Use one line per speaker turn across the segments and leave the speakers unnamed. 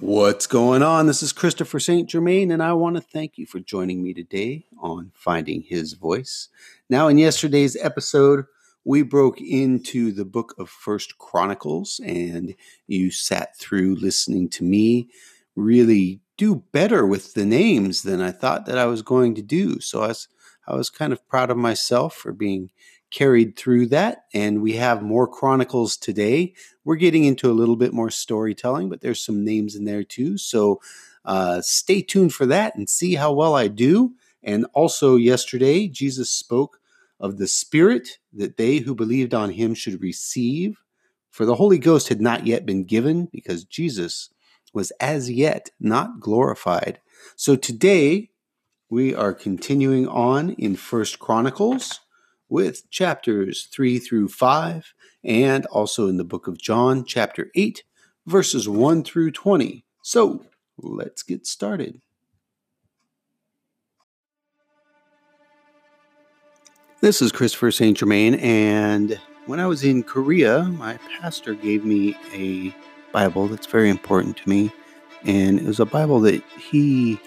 What's going on? This is Christopher St. Germain, and I want to thank you for joining me today on Finding His Voice. Now, in yesterday's episode, we broke into the book of First Chronicles, and you sat through listening to me really do better with the names than I thought that I was going to do. So I was, I was kind of proud of myself for being carried through that. And we have more chronicles today. We're getting into a little bit more storytelling, but there's some names in there too. So uh, stay tuned for that and see how well I do. And also, yesterday, Jesus spoke of the Spirit that they who believed on him should receive. For the Holy Ghost had not yet been given because Jesus was as yet not glorified. So today, we are continuing on in First Chronicles with chapters 3 through 5, and also in the book of John, chapter 8, verses 1 through 20. So let's get started. This is Christopher St. Germain, and when I was in Korea, my pastor gave me a Bible that's very important to me. And it was a Bible that he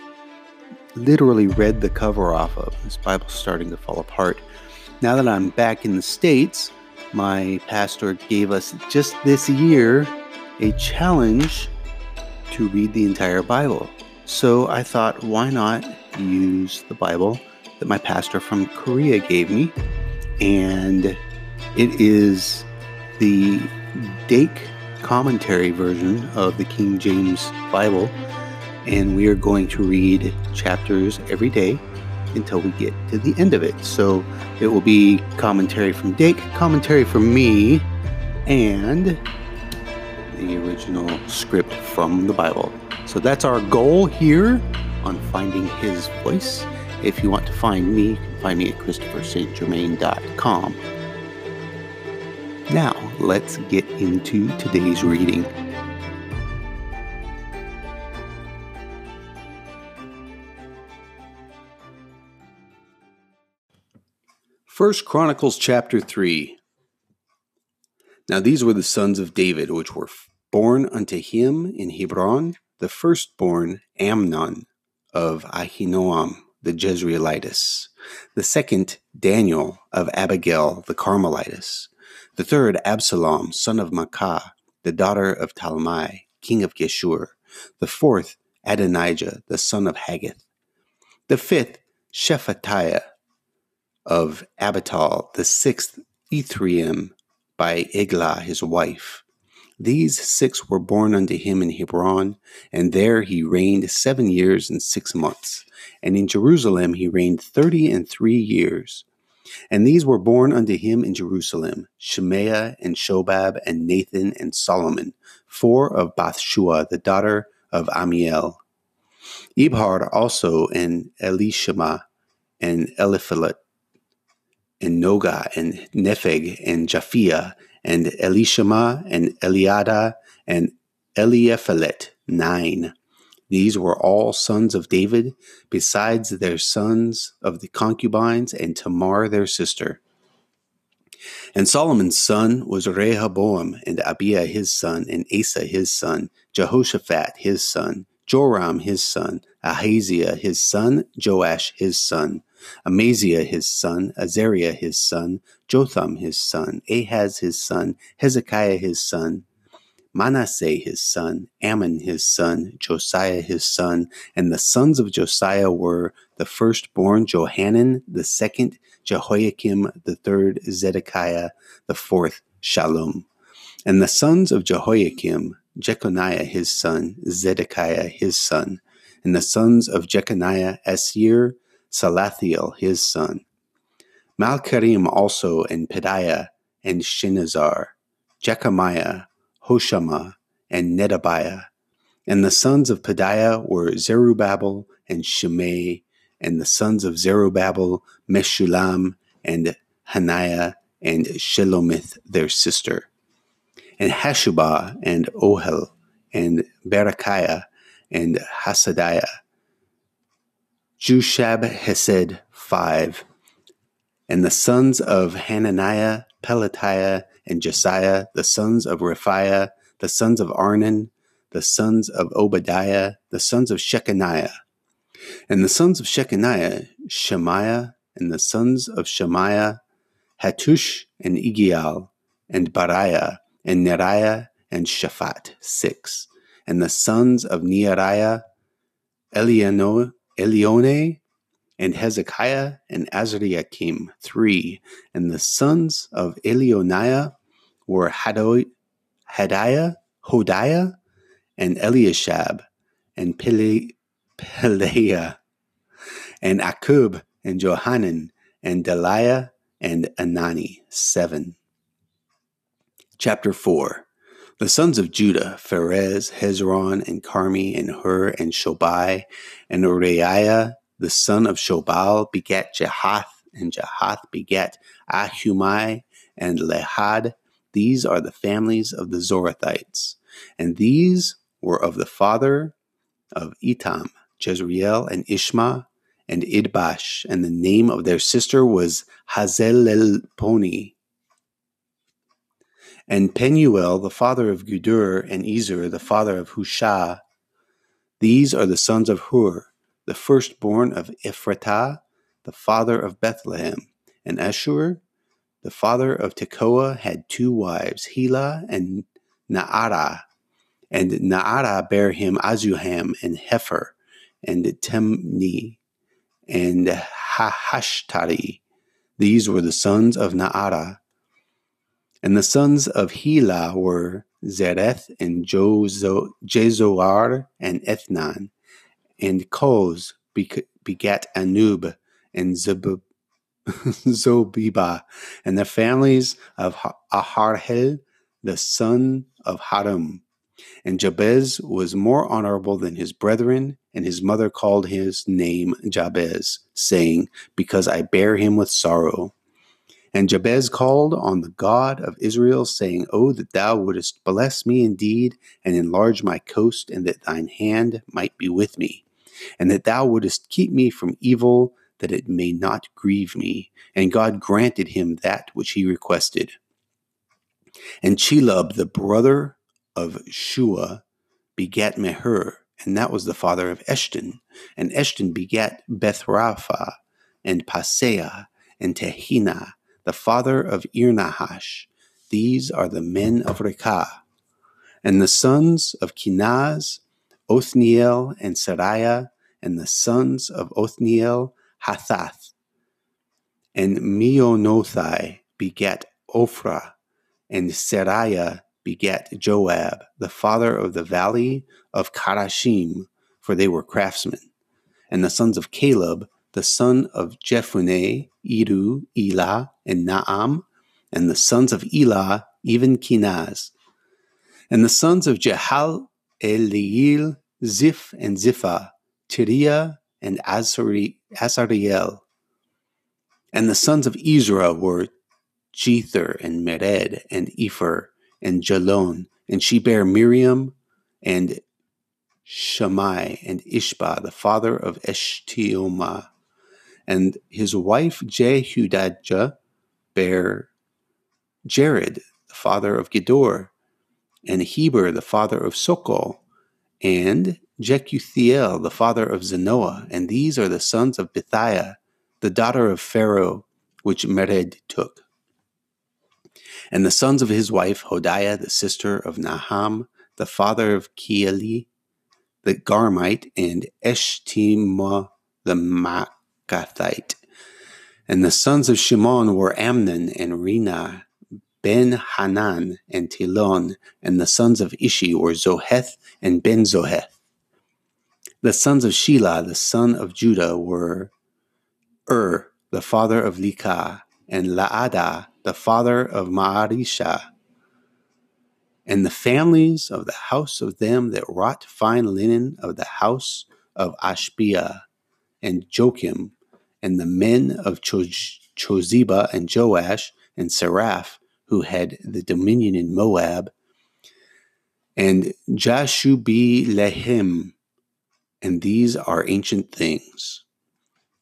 literally read the cover off of. This Bible's starting to fall apart. Now that I'm back in the States, my pastor gave us just this year a challenge to read the entire Bible. So I thought, why not use the Bible that my pastor from Korea gave me? And it is the Dake commentary version of the King James Bible. And we are going to read chapters every day until we get to the end of it. So it will be commentary from Dake, commentary from me, and the original script from the Bible. So that's our goal here on finding his voice. If you want to find me, find me at christopherstgermain.com. Now, let's get into today's reading. First Chronicles chapter 3. Now these were the sons of David which were born unto him in Hebron, the firstborn Amnon of Ahinoam the Jezreelitess, the second Daniel of Abigail the Carmelitess, the third Absalom son of Maacah, the daughter of Talmai, king of Geshur, the fourth Adonijah the son of Haggith, the fifth Shephatiah of Abital, the sixth Ithream by Eglah his wife. These six were born unto him in Hebron, and there he reigned seven years and six months. And in Jerusalem he reigned thirty and three years. And these were born unto him in Jerusalem Shemaiah and Shobab and Nathan and Solomon, four of Bathshua, the daughter of Amiel. Ibhar also and Elishama and Eliphalet and Nogah and Nepheg and Japhia and Elishama and Eliada and Eliephalet, nine. These were all sons of David, besides their sons of the concubines and Tamar their sister. And Solomon's son was Rehoboam, and Abia his son, and Asa his son, Jehoshaphat his son, Joram his son, Ahaziah his son, Joash his son, Amaziah his son, Azariah his son, Jotham his son, Ahaz his son, Hezekiah his son, Manasseh his son, Amon his son, Josiah his son, and the sons of Josiah were the firstborn Johanan, the second Jehoiakim, the third Zedekiah, the fourth Shallum. And the sons of Jehoiakim, Jeconiah his son, Zedekiah his son, and the sons of Jeconiah, Esir, Salathiel his son, Malkarim also and Pedaiah and Shinazar, Jechamiah, Hoshama, and Nedabiah. And the sons of Pedaiah were Zerubbabel and Shimei, and the sons of Zerubbabel, Meshullam, and Hananiah, and Shelomith their sister, and Hashubah, and Ohel, and Berechiah, and Hasadiah, Jushab Hesed, five. And the sons of Hananiah, Pelatiah, and Josiah, the sons of Rephiah, the sons of Arnan, the sons of Obadiah, the sons of Shechaniah. And the sons of Shechaniah, Shemaiah, and the sons of Shemaiah, Hattush and Igial, and Bariah, and Neriah, and Shaphat, six. And the sons of Neariah, Eliano, Elione, and Hezekiah, and Azariakim, three. And the sons of Elioniah were Hadiah, Hodiah, and Eliashab, and Pele, Peleah, and Akub, and Johanan, and Deliah, and Anani, seven. Chapter 4 The sons of Judah, Pharez, Hezron, and Carmi, and Hur, and Shobai, and Uriah, the son of Shobal, begat Jahath, and Jahath begat Ahumai, and Lehad. These are the families of the Zorathites. And these were of the father of Etam, Jezreel, and Ishma, and Idbash, and the name of their sister was Hazelelponi. And Penuel, the father of Gudur, and Ezer, the father of Hushah. These are the sons of Hur, the firstborn of Ephratah, the father of Bethlehem. And Ashur, the father of Tekoa, had two wives, Hela and Naarah. And Naarah bare him Azuham and Hepher, and Temni, and Hahashtari. These were the sons of Naarah. And the sons of Hela were Zereth and Jezoar and Ethnan. And Koz begat Anub and Zobibah, and the families of Aharhel, the son of Haram. And Jabez was more honorable than his brethren, and his mother called his name Jabez, saying, Because I bear him with sorrow. And Jabez called on the God of Israel, saying, Oh, that thou wouldest bless me indeed, and enlarge my coast, and that thine hand might be with me, and that thou wouldest keep me from evil, that it may not grieve me. And God granted him that which he requested. And Chelub, the brother of Shua, begat Meher, and that was the father of Eshton. And Eshton begat Bethrapha, and Paseah, and Tehina, the father of Irnahash. These are the men of Rechah. And the sons of Kenaz, Othniel and Sariah, and the sons of Othniel, Hathath. And Meonothai begat Ophrah, and Sariah begat Joab, the father of the valley of Karashim, for they were craftsmen. And the sons of Caleb, the son of Jephunneh, Iru, Elah, and Naam, and the sons of Elah, even Kenaz. And the sons of Jehal, Eliel, Ziph, and Ziphah, Tiria, and Azariel. And the sons of Ezra were Jether, and Mered, and Epher, and Jalon, and she bare Miriam, and Shammai, and Ishba, the father of Eshtemoa and his wife Jehudadjah bare Jared, the father of Gedor, and Heber, the father of Sokol, and Jekuthiel, the father of Zenoah. and these are the sons of Bithiah, the daughter of Pharaoh, which Mered took. And the sons of his wife Hodiah, the sister of Naham, the father of Kieli, the Garmite, and Eshtemoa, the Mak And the sons of Shimon were Amnon and Rina, Ben Hanan and Tilon, and the sons of Ishi were Zoheth and Ben Zoheth. The sons of Shelah, the son of Judah, were Ur, the father of Likah, and Laada, the father of Maarisha. And the families of the house of them that wrought fine linen of the house of Ashbea, and Joachim, and the men of Chozeba and Joash and Seraph, who had the dominion in Moab, and Jashubi Lehim. and these are ancient things.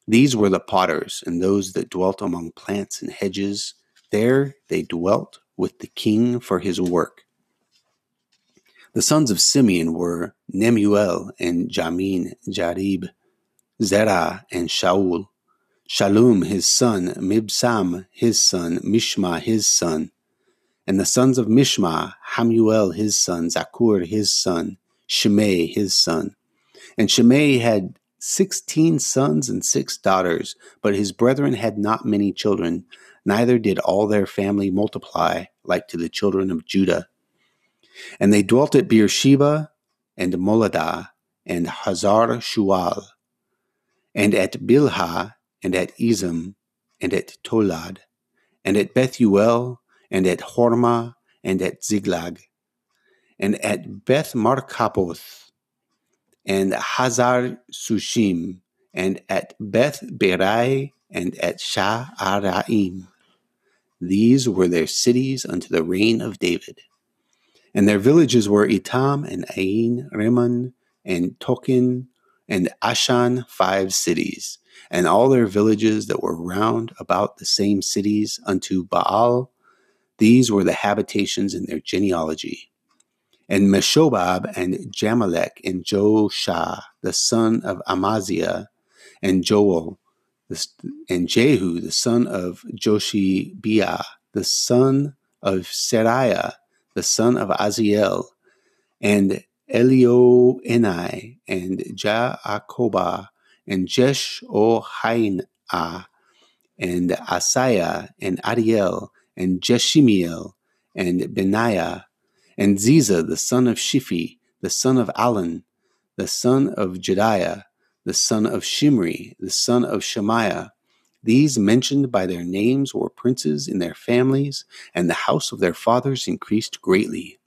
These were the potters, and those that dwelt among plants and hedges. There they dwelt with the king for his work. The sons of Simeon were Nemuel and Jamin, Jarib, Zerah and Shaul, Shallum his son, Mibsam his son, Mishma his son, and the sons of Mishma, Hamuel his son, Zakur his son, Shimei his son. And Shimei had sixteen sons and six daughters, but his brethren had not many children, neither did all their family multiply like to the children of Judah. And they dwelt at Beersheba and Moladah and Hazar Shual, and at Bilhah and at Ezem and at Tolad, and at Bethuel and at Hormah and at Ziglag, and at Beth Markapoth, and Hazar Sushim, and at Beth Berai, and at Sha'araim. These were their cities unto the reign of David. And their villages were Etam and Ain, Rimmon, and Tochen, and Ashan, five cities, and all their villages that were round about the same cities unto Baal. These were the habitations in their genealogy. And Meshobab and Jamelech and Joshah, the son of Amaziah, and Joel, and Jehu, the son of Joshibiah, the son of Seraiah, the son of Aziel, and Elioenai, and Jaakobah, and Jesh O and Asaiah, and Ariel and Jeshimiel, and Benaiah, and Ziza, the son of Shiphi, the son of Alon, the son of Jediah, the son of Shimri, the son of Shemaiah, these mentioned by their names were princes in their families, and the house of their fathers increased greatly.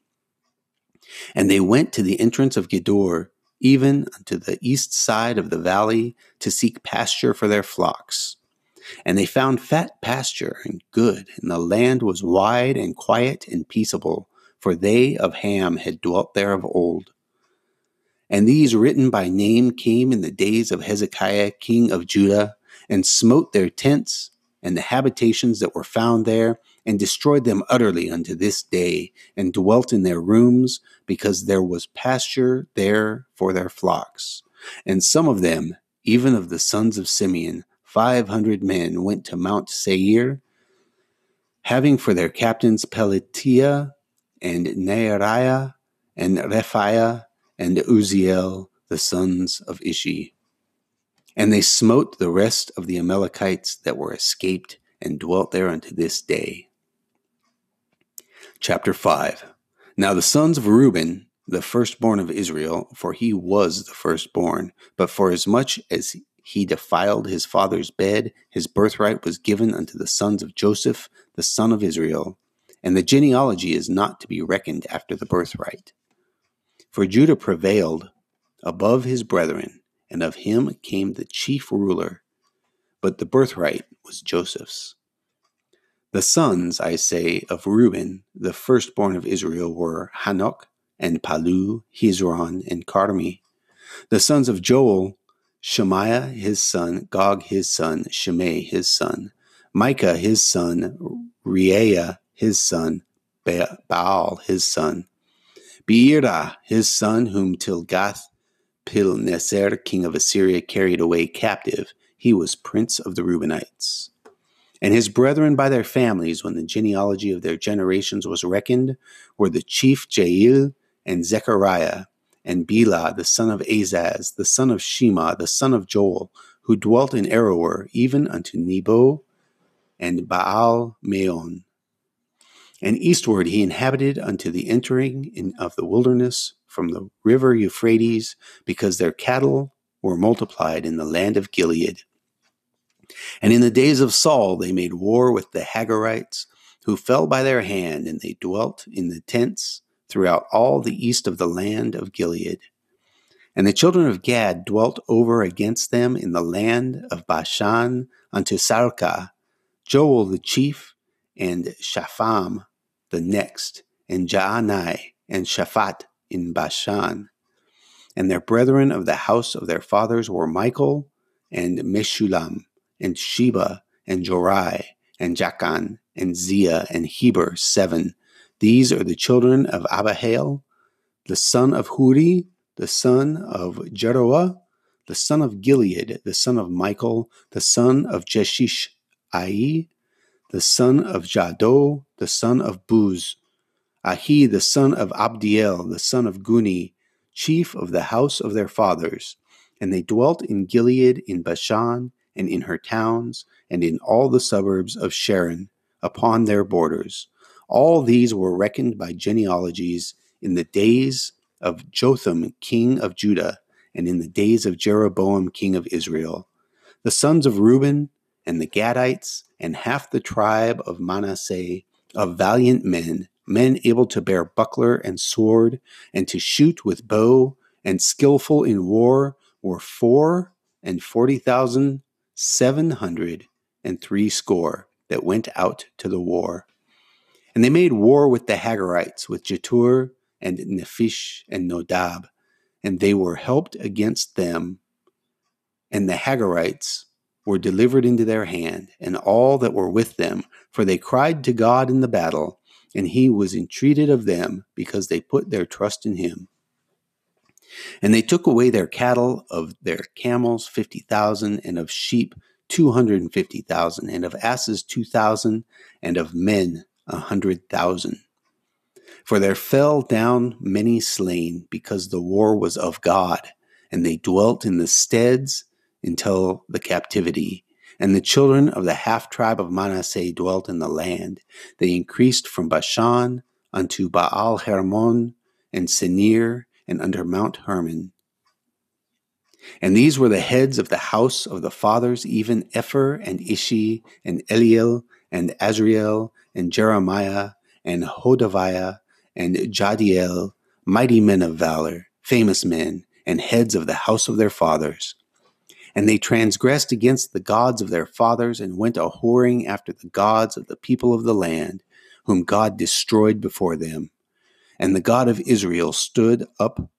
And they went to the entrance of Gedor, even unto the east side of the valley, to seek pasture for their flocks. And they found fat pasture and good, and the land was wide and quiet and peaceable, for they of Ham had dwelt there of old. And these written by name came in the days of Hezekiah, king of Judah, and smote their tents and the habitations that were found there, and destroyed them utterly unto this day, and dwelt in their rooms, because there was pasture there for their flocks. And some of them, even of the sons of Simeon, five hundred men, went to Mount Seir, having for their captains Pelatiah and Neariah and Rephaiah and Uziel, the sons of Ishi. And they smote the rest of the Amalekites that were escaped and dwelt there unto this day. Chapter 5 Now the sons of Reuben, the firstborn of Israel, for he was the firstborn, but for as much as he defiled his father's bed, his birthright was given unto the sons of Joseph, the son of Israel. And the genealogy is not to be reckoned after the birthright. For Judah prevailed above his brethren and of him came the chief ruler. But the birthright was Joseph's. The sons, I say, of Reuben, the firstborn of Israel, were Hanoch and Palu, Hezron, and Carmi. The sons of Joel, Shemaiah his son, Gog his son, Shimei his son, Micah his son, Reaiah his son, Baal his son, Beira his son, whom Tilgath Pilneser, king of Assyria, carried away captive, he was prince of the Reubenites. And his brethren by their families, when the genealogy of their generations was reckoned, were the chief Jael and Zechariah, and Bela, the son of Azaz, the son of Shema, the son of Joel, who dwelt in Aroer, even unto Nebo and Baal Meon. And eastward he inhabited unto the entering in of the wilderness from the river Euphrates, because their cattle were multiplied in the land of Gilead. And in the days of Saul they made war with the Hagarites, who fell by their hand, and they dwelt in the tents throughout all the east of the land of Gilead. And the children of Gad dwelt over against them in the land of Bashan unto Salcah, Joel the chief, and Shapham the next, and Jaanai, and Shaphat, in Bashan. And their brethren of the house of their fathers were Michael and Meshullam and Sheba and Jorai and Jachan and Zia and Heber, seven. These are the children of Abihail, the son of Huri, the son of Jeroah, the son of Gilead, the son of Michael, the son of Jeshish Ai, the son of Jahdo, the son of Buz, Ahi, the son of Abdiel, the son of Guni, chief of the house of their fathers. And they dwelt in Gilead, in Bashan, and in her towns, and in all the suburbs of Sharon, upon their borders. All these were reckoned by genealogies in the days of Jotham, king of Judah, and in the days of Jeroboam, king of Israel. The sons of Reuben, and the Gadites, and half the tribe of Manasseh, of valiant men, men able to bear buckler and sword, and to shoot with bow, and skillful in war, were four and forty thousand seven hundred and three score that went out to the war. And they made war with the Hagarites, with Jetur and Nephish and Nodab, and they were helped against them. And the Hagarites were delivered into their hand, and all that were with them, for they cried to God in the battle, and he was entreated of them, because they put their trust in him. And they took away their cattle of their camels fifty thousand, and of sheep two hundred and fifty thousand, and of asses two thousand, and of men a hundred thousand. For there fell down many slain, because the war was of God, and they dwelt in the steads until the captivity. And the children of the half tribe of Manasseh dwelt in the land. They increased from Bashan unto Baal Hermon and Senir and under Mount Hermon. And these were the heads of the house of the fathers, even Epher and Ishi and Eliel and Azriel and Jeremiah and Hodaviah and Jadiel, mighty men of valor, famous men, and heads of the house of their fathers. And they transgressed against the gods of their fathers and went a whoring after the gods of the people of the land, whom God destroyed before them. And the God of Israel stood up,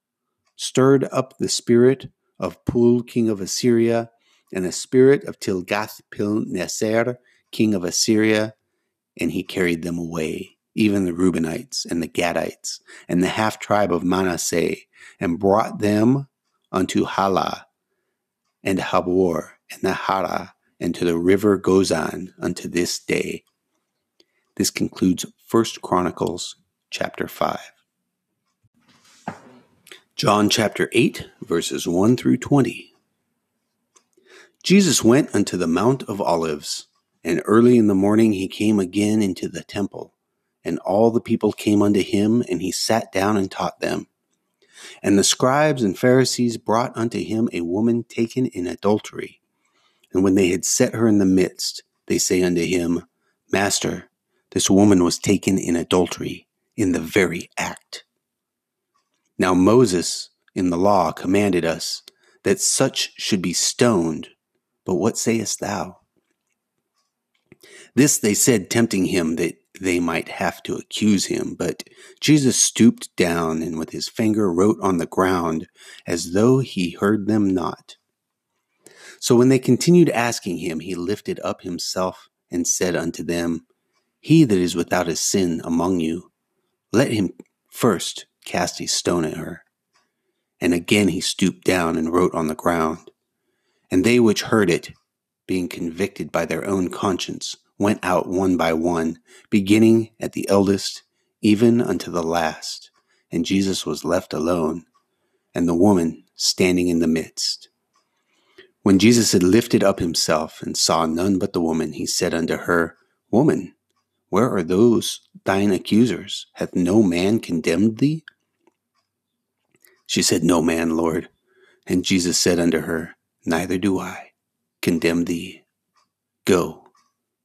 stirred up the spirit of Pul, king of Assyria, and the spirit of Tilgath Pilneser, king of Assyria, and he carried them away, even the Reubenites and the Gadites and the half tribe of Manasseh, and brought them unto Halah and Habor and Nahara and to the river Gozan unto this day. This concludes First Chronicles chapter 5. John chapter 8, verses 1 through 20. Jesus went unto the Mount of Olives, and early in the morning he came again into the temple, and all the people came unto him, and he sat down and taught them. And the scribes and Pharisees brought unto him a woman taken in adultery. And when they had set her in the midst, they say unto him, Master, this woman was taken in adultery in the very act. Now Moses in the law commanded us that such should be stoned, but what sayest thou? This they said, tempting him that they might have to accuse him. But Jesus stooped down and with his finger wrote on the ground as though he heard them not. So when they continued asking him, he lifted up himself and said unto them, He that is without a sin among you, let him first cast a stone at her. And again he stooped down and wrote on the ground. And they which heard it, being convicted by their own conscience, went out one by one, beginning at the eldest, even unto the last. And Jesus was left alone, and the woman standing in the midst. When Jesus had lifted up himself and saw none but the woman, he said unto her, Woman, where are those thine accusers? Hath no man condemned thee? She said, No man, Lord. And Jesus said unto her, Neither do I condemn thee. Go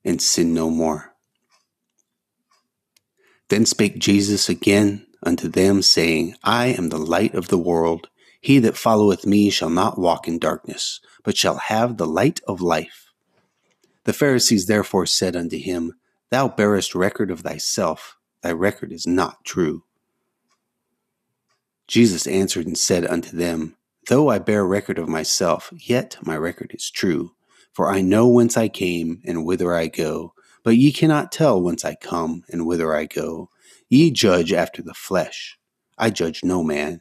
and sin no more. Then spake Jesus again unto them, saying, I am the light of the world. He that followeth me shall not walk in darkness, but shall have the light of life. The Pharisees therefore said unto him, Thou bearest record of thyself, thy record is not true. Jesus answered and said unto them, Though I bear record of myself, yet my record is true. For I know whence I came and whither I go, but ye cannot tell whence I come and whither I go. Ye judge after the flesh. I judge no man.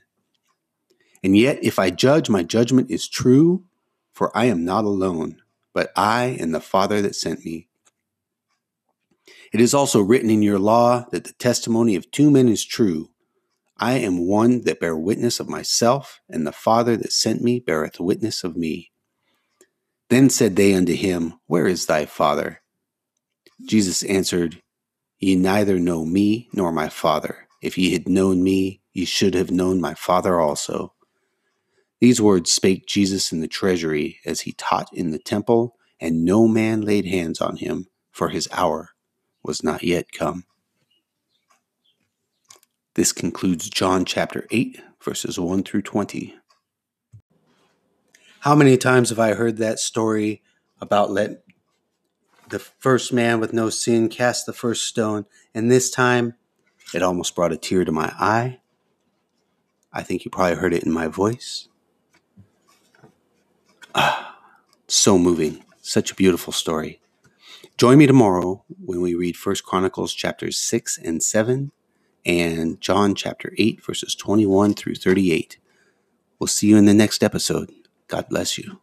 And yet, if I judge, my judgment is true, for I am not alone, but I and the Father that sent me. It is also written in your law that the testimony of two men is true. I am one that bear witness of myself, and the Father that sent me beareth witness of me. Then said they unto him, Where is thy Father? Jesus answered, Ye neither know me nor my Father. If ye had known me, ye should have known my Father also. These words spake Jesus in the treasury as he taught in the temple, and no man laid hands on him, for his hour was not yet come. This concludes John chapter 8, verses 1 through 20. How many times have I heard that story about let the first man with no sin cast the first stone, and this time it almost brought a tear to my eye. I think you probably heard it in my voice. Ah, so moving. Such a beautiful story. Join me tomorrow when we read First Chronicles chapters 6 and 7 and John chapter 8 verses 21 through 38. We'll see you in the next episode. God bless you.